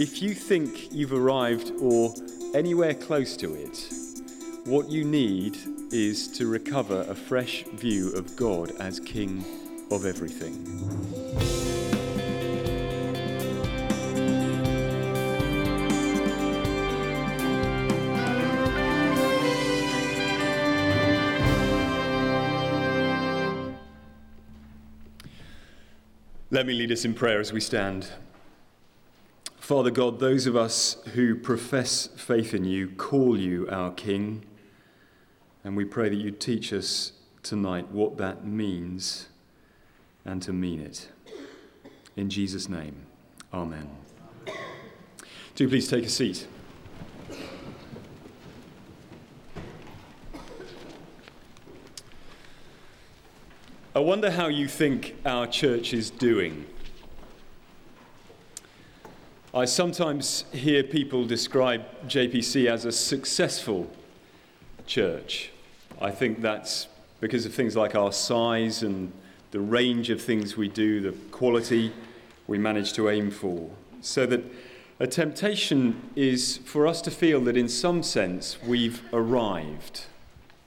If you think you've arrived or anywhere close to it, what you need is to recover a fresh view of God as King of everything. Let me lead us in prayer as we stand. Father God, those of us who profess faith in you call you our King, and we pray that you teach us tonight what that means and to mean it. In Jesus' name, Amen. Do please take a seat. I wonder how you think our church is doing. I sometimes hear people describe JPC as a successful church. I think that's because of things like our size and the range of things we do, the quality we manage to aim for. So that a temptation is for us to feel that in some sense we've arrived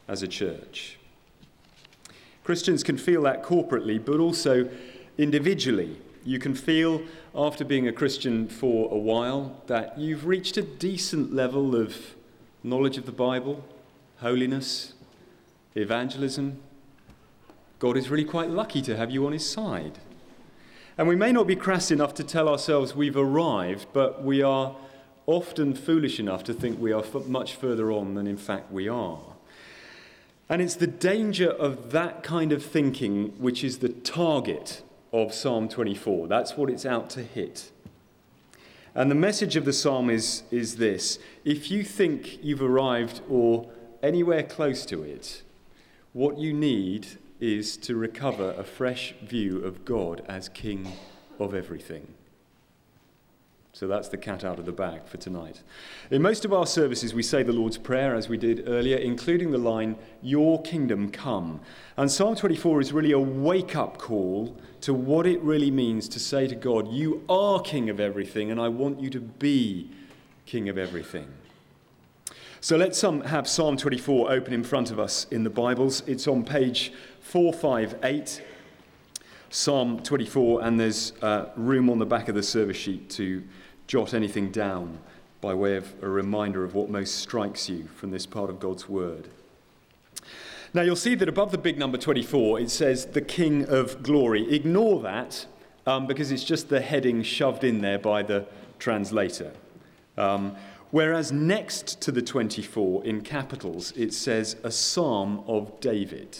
as a church. Christians can feel that corporately, but also individually. You can feel, after being a Christian for a while, that you've reached a decent level of knowledge of the Bible, holiness, evangelism. God is really quite lucky to have you on his side. And we may not be crass enough to tell ourselves we've arrived, but we are often foolish enough to think we are much further on than in fact we are. And it's the danger of that kind of thinking which is the target of Psalm 24. That's what it's out to hit. And the message of the psalm is, is this if you think you've arrived or anywhere close to it, what you need is to recover a fresh view of God as King of everything. So that's the cat out of the bag for tonight. In most of our services, we say the Lord's Prayer, as we did earlier, including the line, Your kingdom come. And Psalm 24 is really a wake up call to what it really means to say to God, You are King of everything, and I want you to be King of everything. So let's um, have Psalm 24 open in front of us in the Bibles. It's on page 458. Psalm 24, and there's uh, room on the back of the service sheet to jot anything down by way of a reminder of what most strikes you from this part of God's Word. Now, you'll see that above the big number 24, it says the King of Glory. Ignore that um, because it's just the heading shoved in there by the translator. Um, whereas next to the 24 in capitals, it says a psalm of David.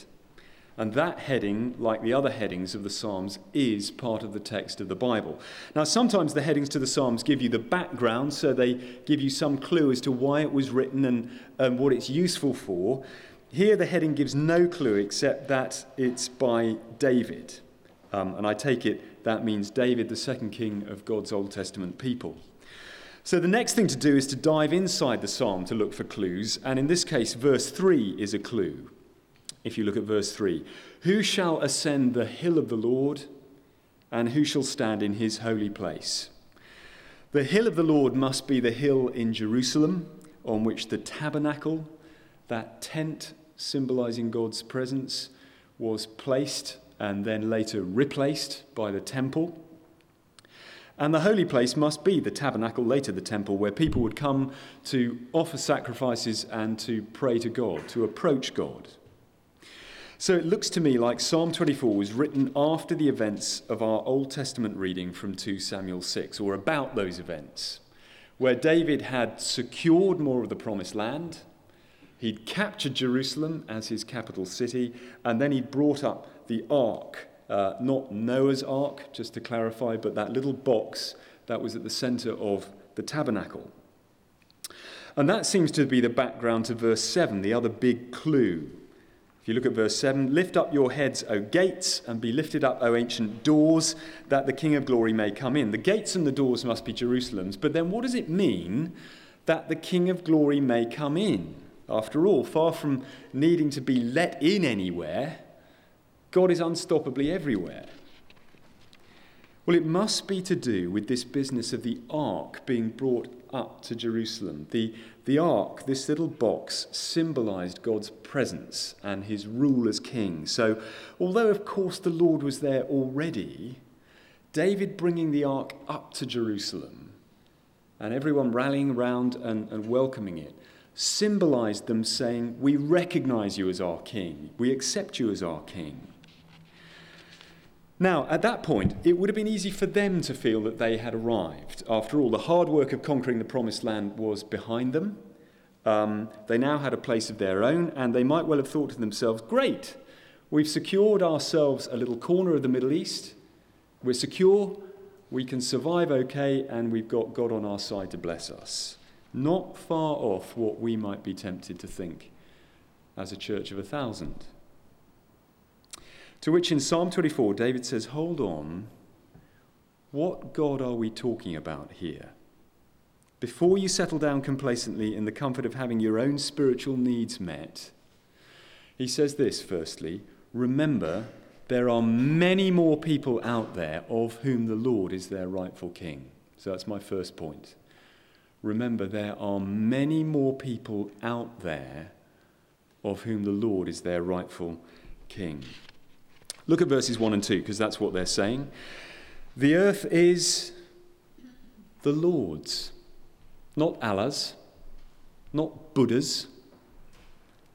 And that heading, like the other headings of the Psalms, is part of the text of the Bible. Now, sometimes the headings to the Psalms give you the background, so they give you some clue as to why it was written and, and what it's useful for. Here, the heading gives no clue except that it's by David. Um, and I take it that means David, the second king of God's Old Testament people. So the next thing to do is to dive inside the psalm to look for clues, and in this case, verse 3 is a clue if you look at verse 3. Who shall ascend the hill of the Lord, and who shall stand in his holy place? The hill of the Lord must be the hill in Jerusalem on which the tabernacle, that tent symbolizing God's presence, was placed and then later replaced by the temple. And the holy place must be the tabernacle, later the temple, where people would come to offer sacrifices and to pray to God, to approach God. So it looks to me like Psalm 24 was written after the events of our Old Testament reading from 2 Samuel 6, or about those events, where David had secured more of the promised land, he'd captured Jerusalem as his capital city, and then he'd brought up the ark, uh, not Noah's ark, just to clarify, but that little box that was at the center of the tabernacle. And that seems to be the background to verse 7, the other big clue if you look at verse 7, lift up your heads, O gates, and be lifted up, O ancient doors, that the King of glory may come in. The gates and the doors must be Jerusalem's, but then what does it mean that the King of glory may come in? After all, far from needing to be let in anywhere, God is unstoppably everywhere. Well, it must be to do with this business of the ark being brought up to Jerusalem. The, the ark, this little box, symbolized God's presence and his rule as king. So, although of course the Lord was there already, David bringing the ark up to Jerusalem and everyone rallying around and, and welcoming it symbolized them saying, We recognize you as our king, we accept you as our king. Now, at that point, it would have been easy for them to feel that they had arrived. After all, the hard work of conquering the promised land was behind them. Um, they now had a place of their own, and they might well have thought to themselves, Great, we've secured ourselves a little corner of the Middle East. We're secure, we can survive okay, and we've got God on our side to bless us. Not far off what we might be tempted to think as a church of a thousand. To which in Psalm 24, David says, Hold on, what God are we talking about here? Before you settle down complacently in the comfort of having your own spiritual needs met, he says this firstly remember, there are many more people out there of whom the Lord is their rightful king. So that's my first point. Remember, there are many more people out there of whom the Lord is their rightful king. Look at verses 1 and 2, because that's what they're saying. The earth is the Lord's, not Allah's, not Buddha's,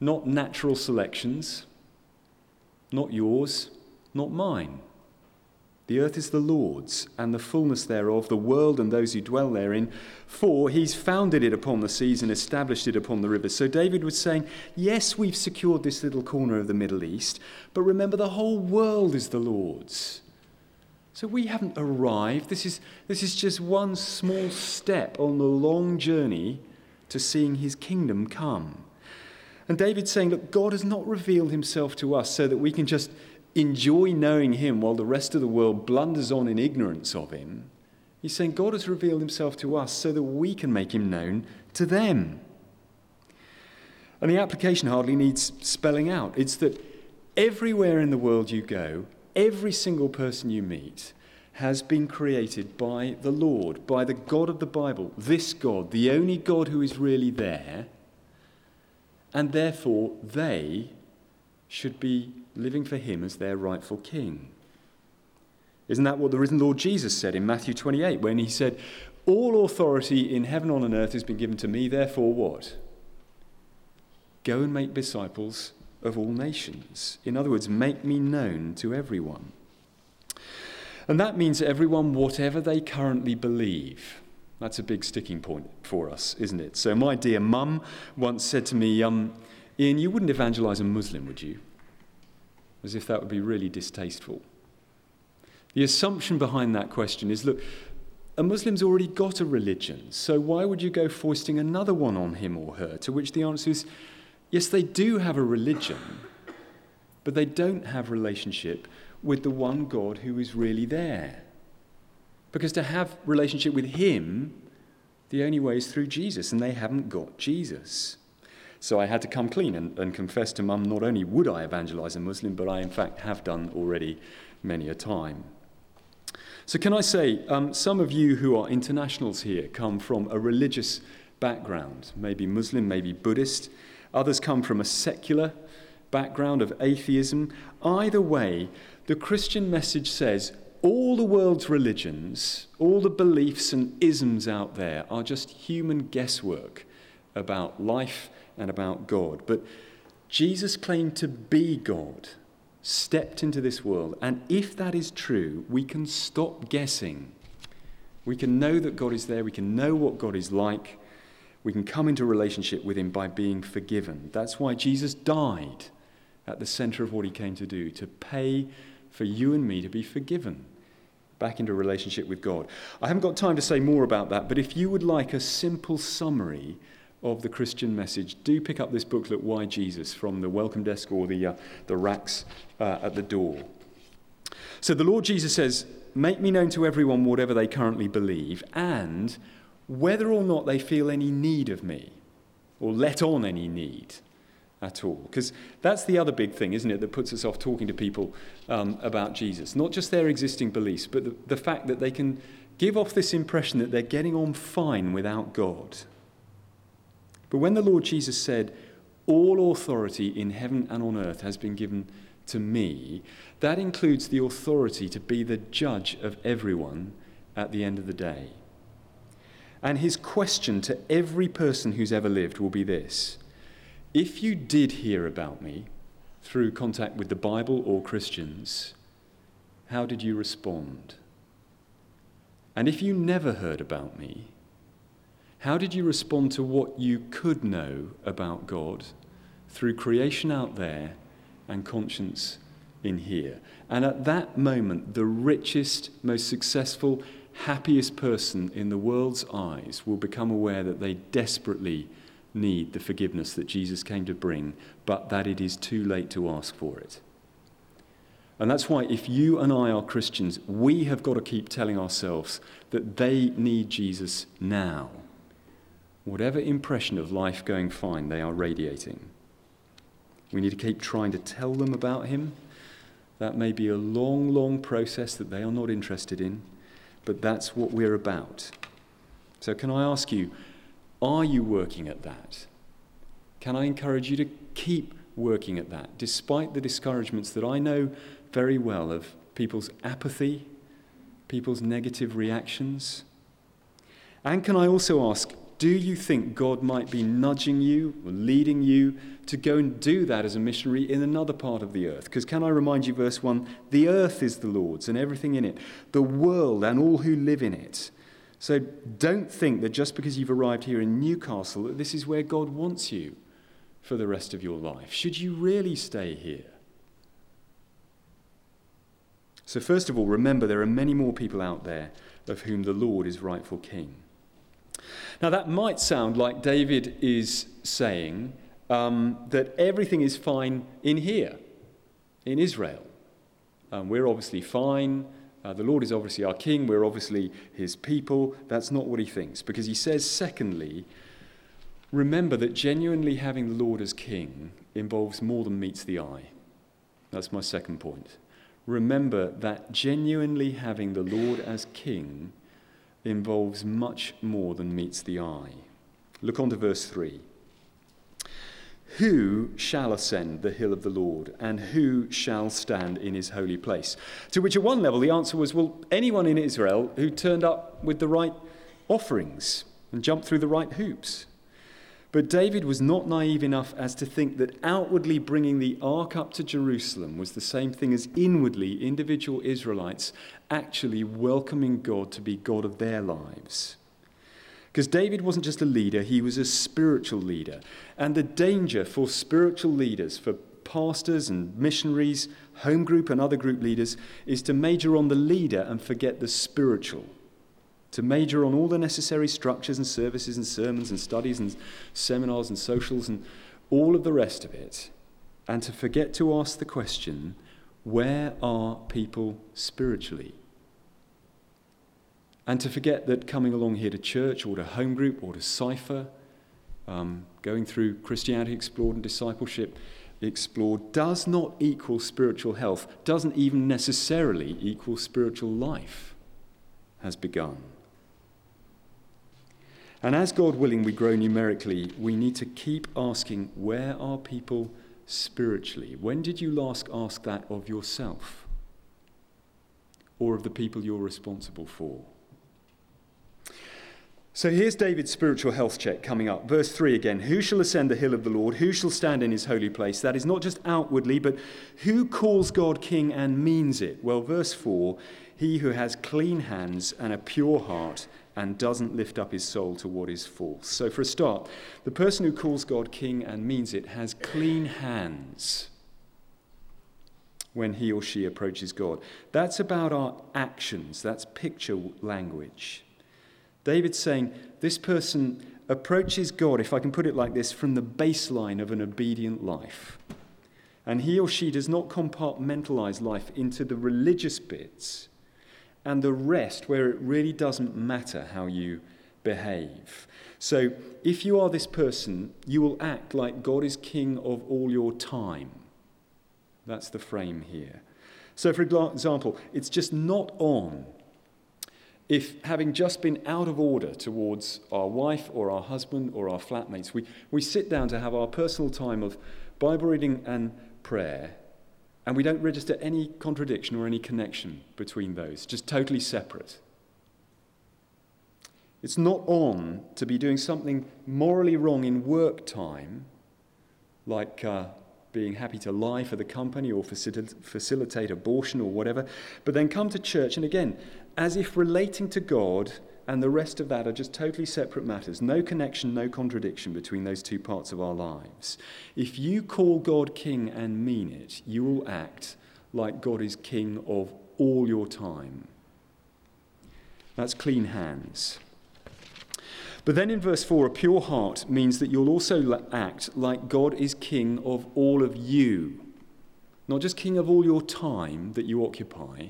not natural selections, not yours, not mine. The earth is the Lord's, and the fullness thereof, the world and those who dwell therein. For he's founded it upon the seas and established it upon the rivers. So David was saying, Yes, we've secured this little corner of the Middle East, but remember, the whole world is the Lord's. So we haven't arrived. This is, this is just one small step on the long journey to seeing his kingdom come. And David's saying, Look, God has not revealed himself to us so that we can just enjoy knowing him while the rest of the world blunders on in ignorance of him. He's saying God has revealed himself to us so that we can make him known to them. And the application hardly needs spelling out. It's that everywhere in the world you go, every single person you meet has been created by the Lord, by the God of the Bible, this God, the only God who is really there. And therefore, they should be living for him as their rightful king. Isn't that what the risen Lord Jesus said in Matthew 28 when he said, All authority in heaven and on earth has been given to me, therefore what? Go and make disciples of all nations. In other words, make me known to everyone. And that means everyone, whatever they currently believe. That's a big sticking point for us, isn't it? So, my dear mum once said to me, um, Ian, you wouldn't evangelize a Muslim, would you? As if that would be really distasteful. The assumption behind that question is look, a Muslim's already got a religion, so why would you go foisting another one on him or her? To which the answer is yes, they do have a religion, but they don't have relationship with the one God who is really there. Because to have relationship with him, the only way is through Jesus, and they haven't got Jesus. So I had to come clean and, and confess to mum not only would I evangelize a Muslim, but I in fact have done already many a time. So, can I say, um, some of you who are internationals here come from a religious background, maybe Muslim, maybe Buddhist. Others come from a secular background of atheism. Either way, the Christian message says all the world's religions, all the beliefs and isms out there are just human guesswork about life and about God. But Jesus claimed to be God, stepped into this world. And if that is true, we can stop guessing. We can know that God is there, we can know what God is like. We can come into relationship with Him by being forgiven. That's why Jesus died at the center of what He came to do, to pay for you and me to be forgiven back into relationship with God. I haven't got time to say more about that, but if you would like a simple summary of the Christian message, do pick up this booklet, Why Jesus, from the welcome desk or the, uh, the racks uh, at the door. So the Lord Jesus says, Make me known to everyone whatever they currently believe, and whether or not they feel any need of me, or let on any need, at all. Because that's the other big thing, isn't it, that puts us off talking to people um, about Jesus. Not just their existing beliefs, but the, the fact that they can give off this impression that they're getting on fine without God. But when the Lord Jesus said, All authority in heaven and on earth has been given to me, that includes the authority to be the judge of everyone at the end of the day. And his question to every person who's ever lived will be this If you did hear about me through contact with the Bible or Christians, how did you respond? And if you never heard about me, how did you respond to what you could know about God through creation out there and conscience in here? And at that moment, the richest, most successful, happiest person in the world's eyes will become aware that they desperately need the forgiveness that Jesus came to bring, but that it is too late to ask for it. And that's why, if you and I are Christians, we have got to keep telling ourselves that they need Jesus now. Whatever impression of life going fine they are radiating, we need to keep trying to tell them about Him. That may be a long, long process that they are not interested in but that's what we're about. So, can I ask you, are you working at that? Can I encourage you to keep working at that, despite the discouragements that I know very well of people's apathy, people's negative reactions? And can I also ask, do you think God might be nudging you or leading you to go and do that as a missionary in another part of the earth? Because can I remind you, verse 1 the earth is the Lord's and everything in it, the world and all who live in it. So don't think that just because you've arrived here in Newcastle, that this is where God wants you for the rest of your life. Should you really stay here? So, first of all, remember there are many more people out there of whom the Lord is rightful king. Now, that might sound like David is saying um, that everything is fine in here, in Israel. Um, we're obviously fine. Uh, the Lord is obviously our king. We're obviously his people. That's not what he thinks. Because he says, secondly, remember that genuinely having the Lord as king involves more than meets the eye. That's my second point. Remember that genuinely having the Lord as king involves much more than meets the eye. Look on to verse 3. Who shall ascend the hill of the Lord, and who shall stand in his holy place? To which, at one level, the answer was well, anyone in Israel who turned up with the right offerings and jumped through the right hoops. But David was not naive enough as to think that outwardly bringing the ark up to Jerusalem was the same thing as inwardly individual Israelites actually welcoming God to be God of their lives. Because David wasn't just a leader, he was a spiritual leader. And the danger for spiritual leaders, for pastors and missionaries, home group and other group leaders, is to major on the leader and forget the spiritual to major on all the necessary structures and services and sermons and studies and seminars and socials and all of the rest of it, and to forget to ask the question where are people spiritually? And to forget that coming along here to church or to home group or to Cypher, um, going through Christianity Explored and Discipleship Explored, does not equal spiritual health, doesn't even necessarily equal spiritual life has begun. And as God willing we grow numerically, we need to keep asking, where are people spiritually? When did you last ask that of yourself or of the people you're responsible for? So here's David's spiritual health check coming up. Verse 3 again Who shall ascend the hill of the Lord? Who shall stand in his holy place? That is not just outwardly, but who calls God king and means it? Well, verse 4 He who has clean hands and a pure heart and doesn't lift up his soul to what is false. So, for a start, the person who calls God king and means it has clean hands when he or she approaches God. That's about our actions, that's picture language. David's saying this person approaches God, if I can put it like this, from the baseline of an obedient life. And he or she does not compartmentalize life into the religious bits and the rest where it really doesn't matter how you behave. So if you are this person, you will act like God is king of all your time. That's the frame here. So, for example, it's just not on if, having just been out of order towards our wife or our husband or our flatmates, we, we sit down to have our personal time of Bible reading and prayer, and we don't register any contradiction or any connection between those, just totally separate. It's not on to be doing something morally wrong in work time, like uh, being happy to lie for the company or facilitate abortion or whatever, but then come to church and again, as if relating to God and the rest of that are just totally separate matters. No connection, no contradiction between those two parts of our lives. If you call God king and mean it, you will act like God is king of all your time. That's clean hands. But then in verse 4, a pure heart means that you'll also act like God is king of all of you. Not just king of all your time that you occupy,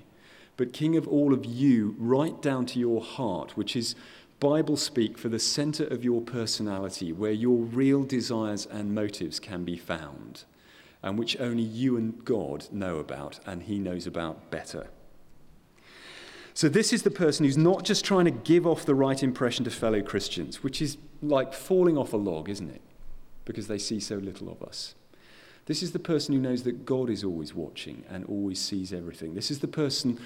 but king of all of you, right down to your heart, which is Bible speak for the center of your personality, where your real desires and motives can be found, and which only you and God know about, and He knows about better. So, this is the person who's not just trying to give off the right impression to fellow Christians, which is like falling off a log, isn't it? Because they see so little of us. This is the person who knows that God is always watching and always sees everything. This is the person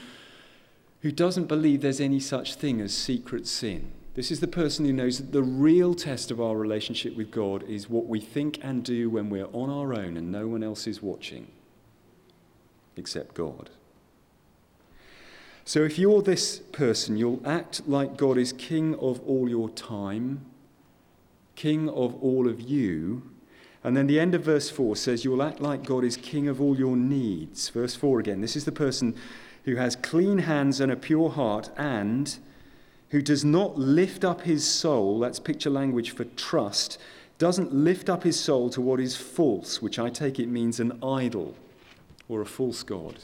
who doesn't believe there's any such thing as secret sin. This is the person who knows that the real test of our relationship with God is what we think and do when we're on our own and no one else is watching except God. So if you're this person, you'll act like God is king of all your time, king of all of you. And then the end of verse 4 says, You'll act like God is king of all your needs. Verse 4 again. This is the person who has clean hands and a pure heart, and who does not lift up his soul, that's picture language for trust, doesn't lift up his soul to what is false, which I take it means an idol or a false God.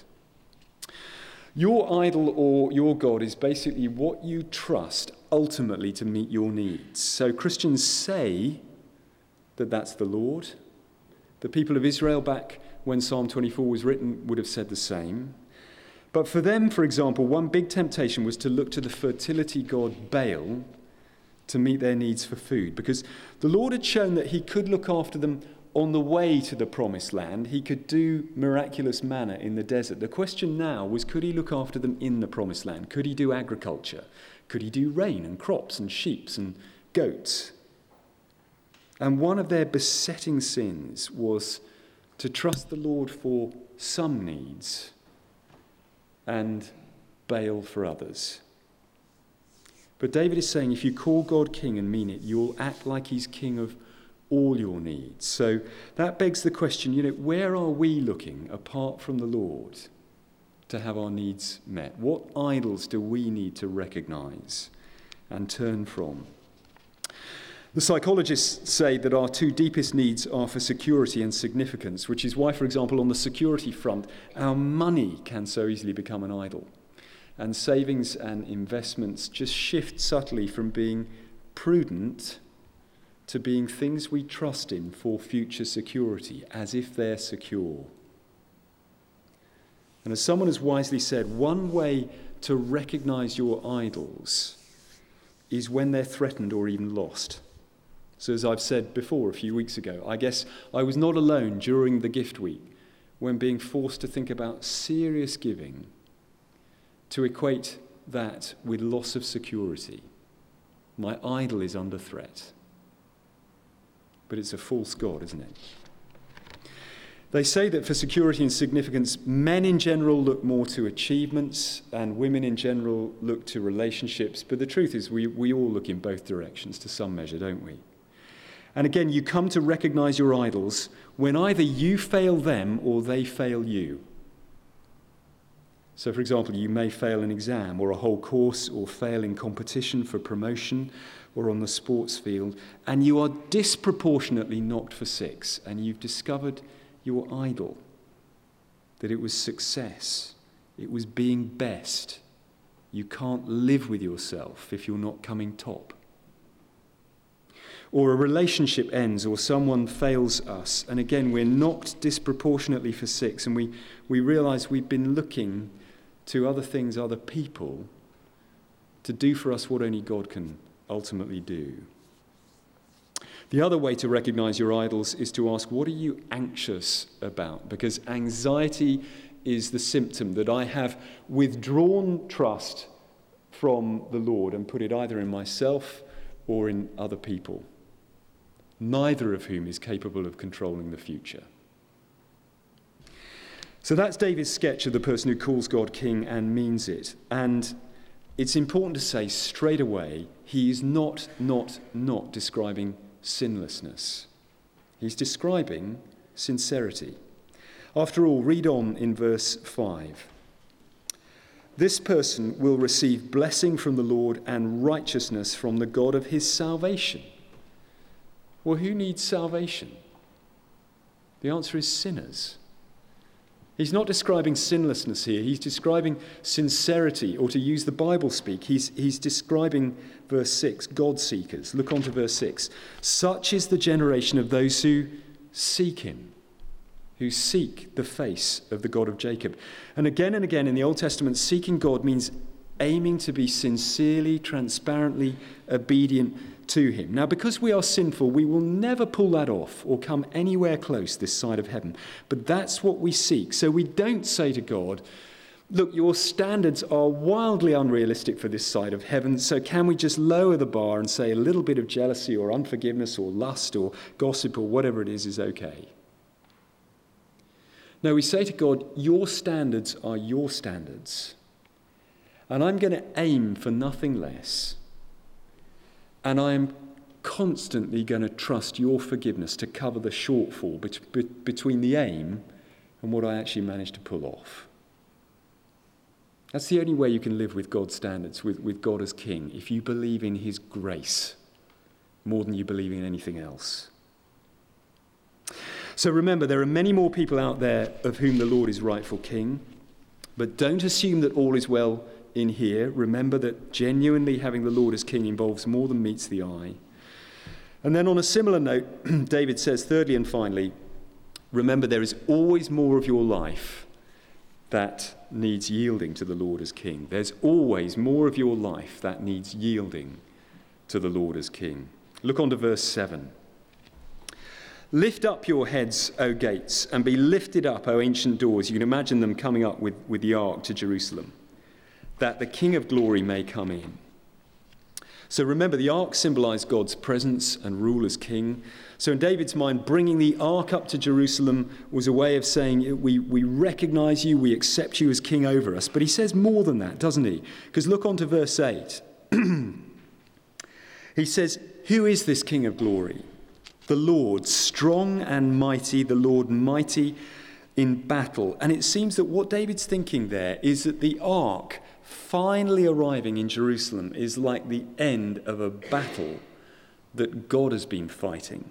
Your idol or your God is basically what you trust ultimately to meet your needs. So Christians say that that's the Lord. The people of Israel, back when Psalm 24 was written, would have said the same. But for them, for example, one big temptation was to look to the fertility god Baal to meet their needs for food because the Lord had shown that He could look after them on the way to the promised land, he could do miraculous manna in the desert. The question now was could he look after them in the promised land? Could he do agriculture? Could he do rain and crops and sheep and goats? And one of their besetting sins was to trust the Lord for some needs and Baal for others. But David is saying if you call God king and mean it, you'll act like he's king of all your needs. So that begs the question you know, where are we looking apart from the Lord to have our needs met? What idols do we need to recognize and turn from? The psychologists say that our two deepest needs are for security and significance, which is why, for example, on the security front, our money can so easily become an idol. And savings and investments just shift subtly from being prudent to being things we trust in for future security, as if they're secure. And as someone has wisely said, one way to recognize your idols is when they're threatened or even lost. So, as I've said before a few weeks ago, I guess I was not alone during the gift week when being forced to think about serious giving to equate that with loss of security. My idol is under threat but it's a false God, isn't it? They say that for security and significance, men in general look more to achievements and women in general look to relationships. But the truth is, we, we all look in both directions to some measure, don't we? And again, you come to recognize your idols when either you fail them or they fail you. So, for example, you may fail an exam or a whole course or fail in competition for promotion or on the sports field, and you are disproportionately knocked for six, and you've discovered your idol, that it was success, it was being best. You can't live with yourself if you're not coming top. Or a relationship ends, or someone fails us, and again we're knocked disproportionately for six, and we, we realize we've been looking to other things, other people, to do for us what only God can ultimately do. The other way to recognize your idols is to ask, What are you anxious about? Because anxiety is the symptom that I have withdrawn trust from the Lord and put it either in myself or in other people, neither of whom is capable of controlling the future. So that's David's sketch of the person who calls God king and means it. And it's important to say straight away, he is not, not, not describing sinlessness. He's describing sincerity. After all, read on in verse 5. This person will receive blessing from the Lord and righteousness from the God of his salvation. Well, who needs salvation? The answer is sinners. He's not describing sinlessness here, he's describing sincerity, or to use the Bible speak, he's, he's describing verse 6 God seekers. Look on to verse 6. Such is the generation of those who seek him, who seek the face of the God of Jacob. And again and again in the Old Testament, seeking God means aiming to be sincerely, transparently obedient to him. Now, because we are sinful, we will never pull that off or come anywhere close this side of heaven. But that's what we seek. So we don't say to God, Look, your standards are wildly unrealistic for this side of heaven, so can we just lower the bar and say a little bit of jealousy or unforgiveness or lust or gossip or whatever it is is okay? No, we say to God, Your standards are your standards, and I'm going to aim for nothing less. And I am constantly going to trust your forgiveness to cover the shortfall between the aim and what I actually managed to pull off. That's the only way you can live with God's standards, with, with God as King, if you believe in His grace more than you believe in anything else. So remember, there are many more people out there of whom the Lord is rightful King, but don't assume that all is well in here, remember that genuinely having the Lord as king involves more than meets the eye. And then, on a similar note, David says, thirdly and finally, remember there is always more of your life that needs yielding to the Lord as king. There's always more of your life that needs yielding to the Lord as king. Look on to verse 7. Lift up your heads, O gates, and be lifted up, O ancient doors. You can imagine them coming up with, with the ark to Jerusalem that the King of glory may come in. So remember, the ark symbolized God's presence and rule as king. So, in David's mind, bringing the ark up to Jerusalem was a way of saying, we, we recognize you, we accept you as king over us. But he says more than that, doesn't he? Because look on to verse 8. he says, Who is this king of glory? The Lord, strong and mighty, the Lord mighty in battle. And it seems that what David's thinking there is that the ark finally arriving in Jerusalem is like the end of a battle that God has been fighting.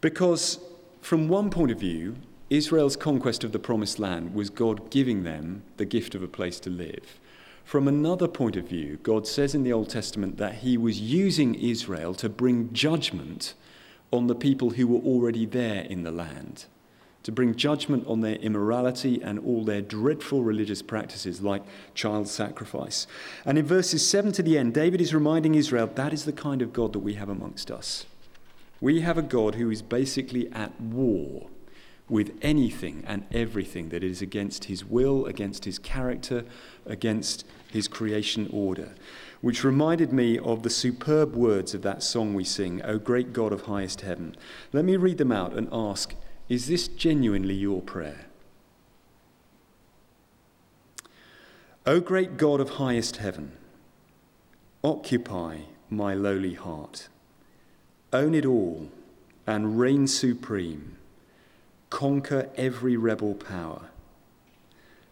Because, from one point of view, Israel's conquest of the promised land was God giving them the gift of a place to live. From another point of view, God says in the Old Testament that He was using Israel to bring judgment on the people who were already there in the land to bring judgment on their immorality and all their dreadful religious practices, like child sacrifice. And in verses 7 to the end, David is reminding Israel that is the kind of God that we have amongst us. We have a God who is basically at war with anything and everything that is against his will, against his character, against his creation order. Which reminded me of the superb words of that song we sing, O great God of highest heaven. Let me read them out and ask is this genuinely your prayer? O great God of highest heaven, occupy my lowly heart, own it all, and reign supreme. Conquer every rebel power.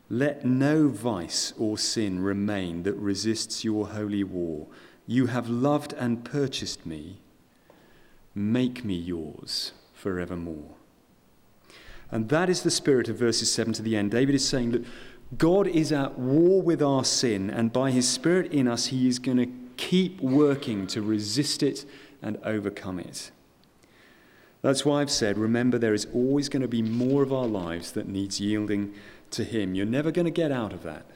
Let no vice or sin remain that resists your holy war. You have loved and purchased me. Make me yours forevermore. And that is the spirit of verses 7 to the end. David is saying that God is at war with our sin, and by his spirit in us, he is going to keep working to resist it and overcome it. That's why I've said, remember, there is always going to be more of our lives that needs yielding to Him. You're never going to get out of that.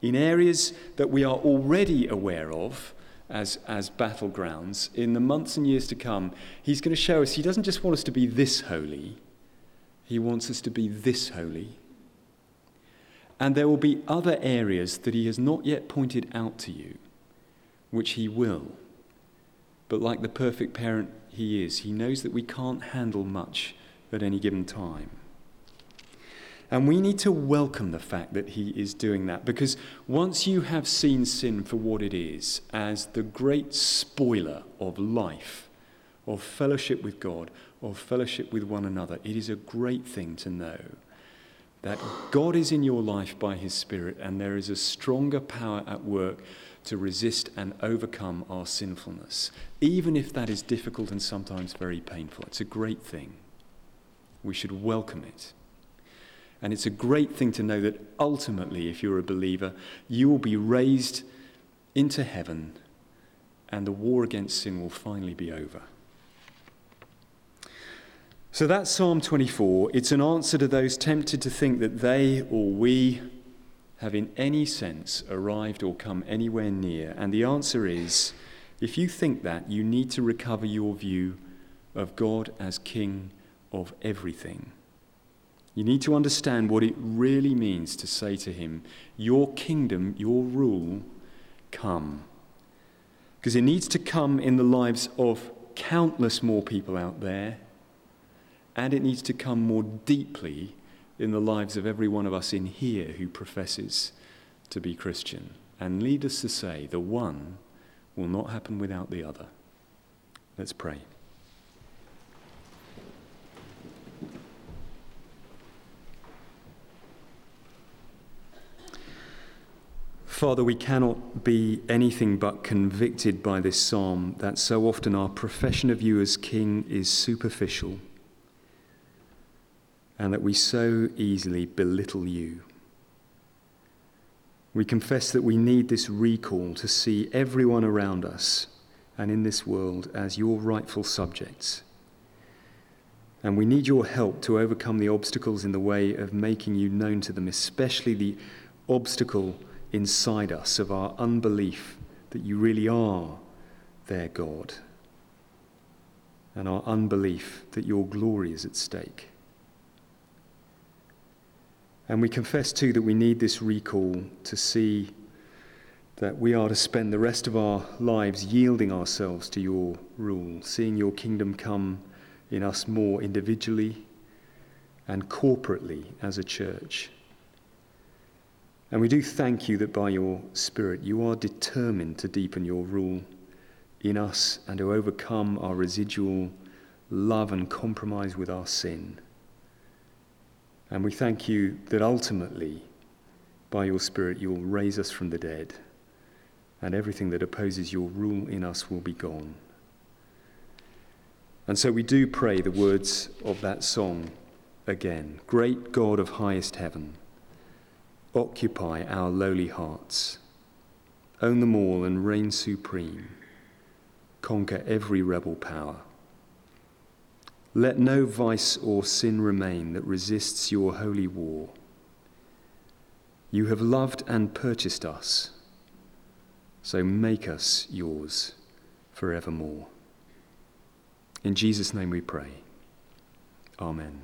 In areas that we are already aware of as, as battlegrounds, in the months and years to come, He's going to show us He doesn't just want us to be this holy, He wants us to be this holy. And there will be other areas that He has not yet pointed out to you, which He will. But like the perfect parent He is, He knows that we can't handle much at any given time. And we need to welcome the fact that he is doing that because once you have seen sin for what it is, as the great spoiler of life, of fellowship with God, of fellowship with one another, it is a great thing to know that God is in your life by his Spirit and there is a stronger power at work to resist and overcome our sinfulness, even if that is difficult and sometimes very painful. It's a great thing. We should welcome it. And it's a great thing to know that ultimately, if you're a believer, you will be raised into heaven and the war against sin will finally be over. So that's Psalm 24. It's an answer to those tempted to think that they or we have in any sense arrived or come anywhere near. And the answer is if you think that, you need to recover your view of God as King of everything. You need to understand what it really means to say to him, Your kingdom, your rule, come. Because it needs to come in the lives of countless more people out there, and it needs to come more deeply in the lives of every one of us in here who professes to be Christian. And lead us to say, the one will not happen without the other. Let's pray. Father, we cannot be anything but convicted by this psalm that so often our profession of you as King is superficial and that we so easily belittle you. We confess that we need this recall to see everyone around us and in this world as your rightful subjects. And we need your help to overcome the obstacles in the way of making you known to them, especially the obstacle inside us of our unbelief that you really are their God, and our unbelief that your glory is at stake. And we confess too that we need this recall to see that we are to spend the rest of our lives yielding ourselves to your rule, seeing your kingdom come in us more individually and corporately as a church. And we do thank you that by your Spirit you are determined to deepen your rule in us and to overcome our residual love and compromise with our sin. And we thank you that ultimately, by your Spirit, you will raise us from the dead, and everything that opposes your rule in us will be gone. And so we do pray the words of that song again Great God of highest heaven Occupy our lowly hearts. Own them all and reign supreme. Conquer every rebel power. Let no vice or sin remain that resists your holy war. You have loved and purchased us, so make us yours forevermore. In Jesus' name we pray. Amen.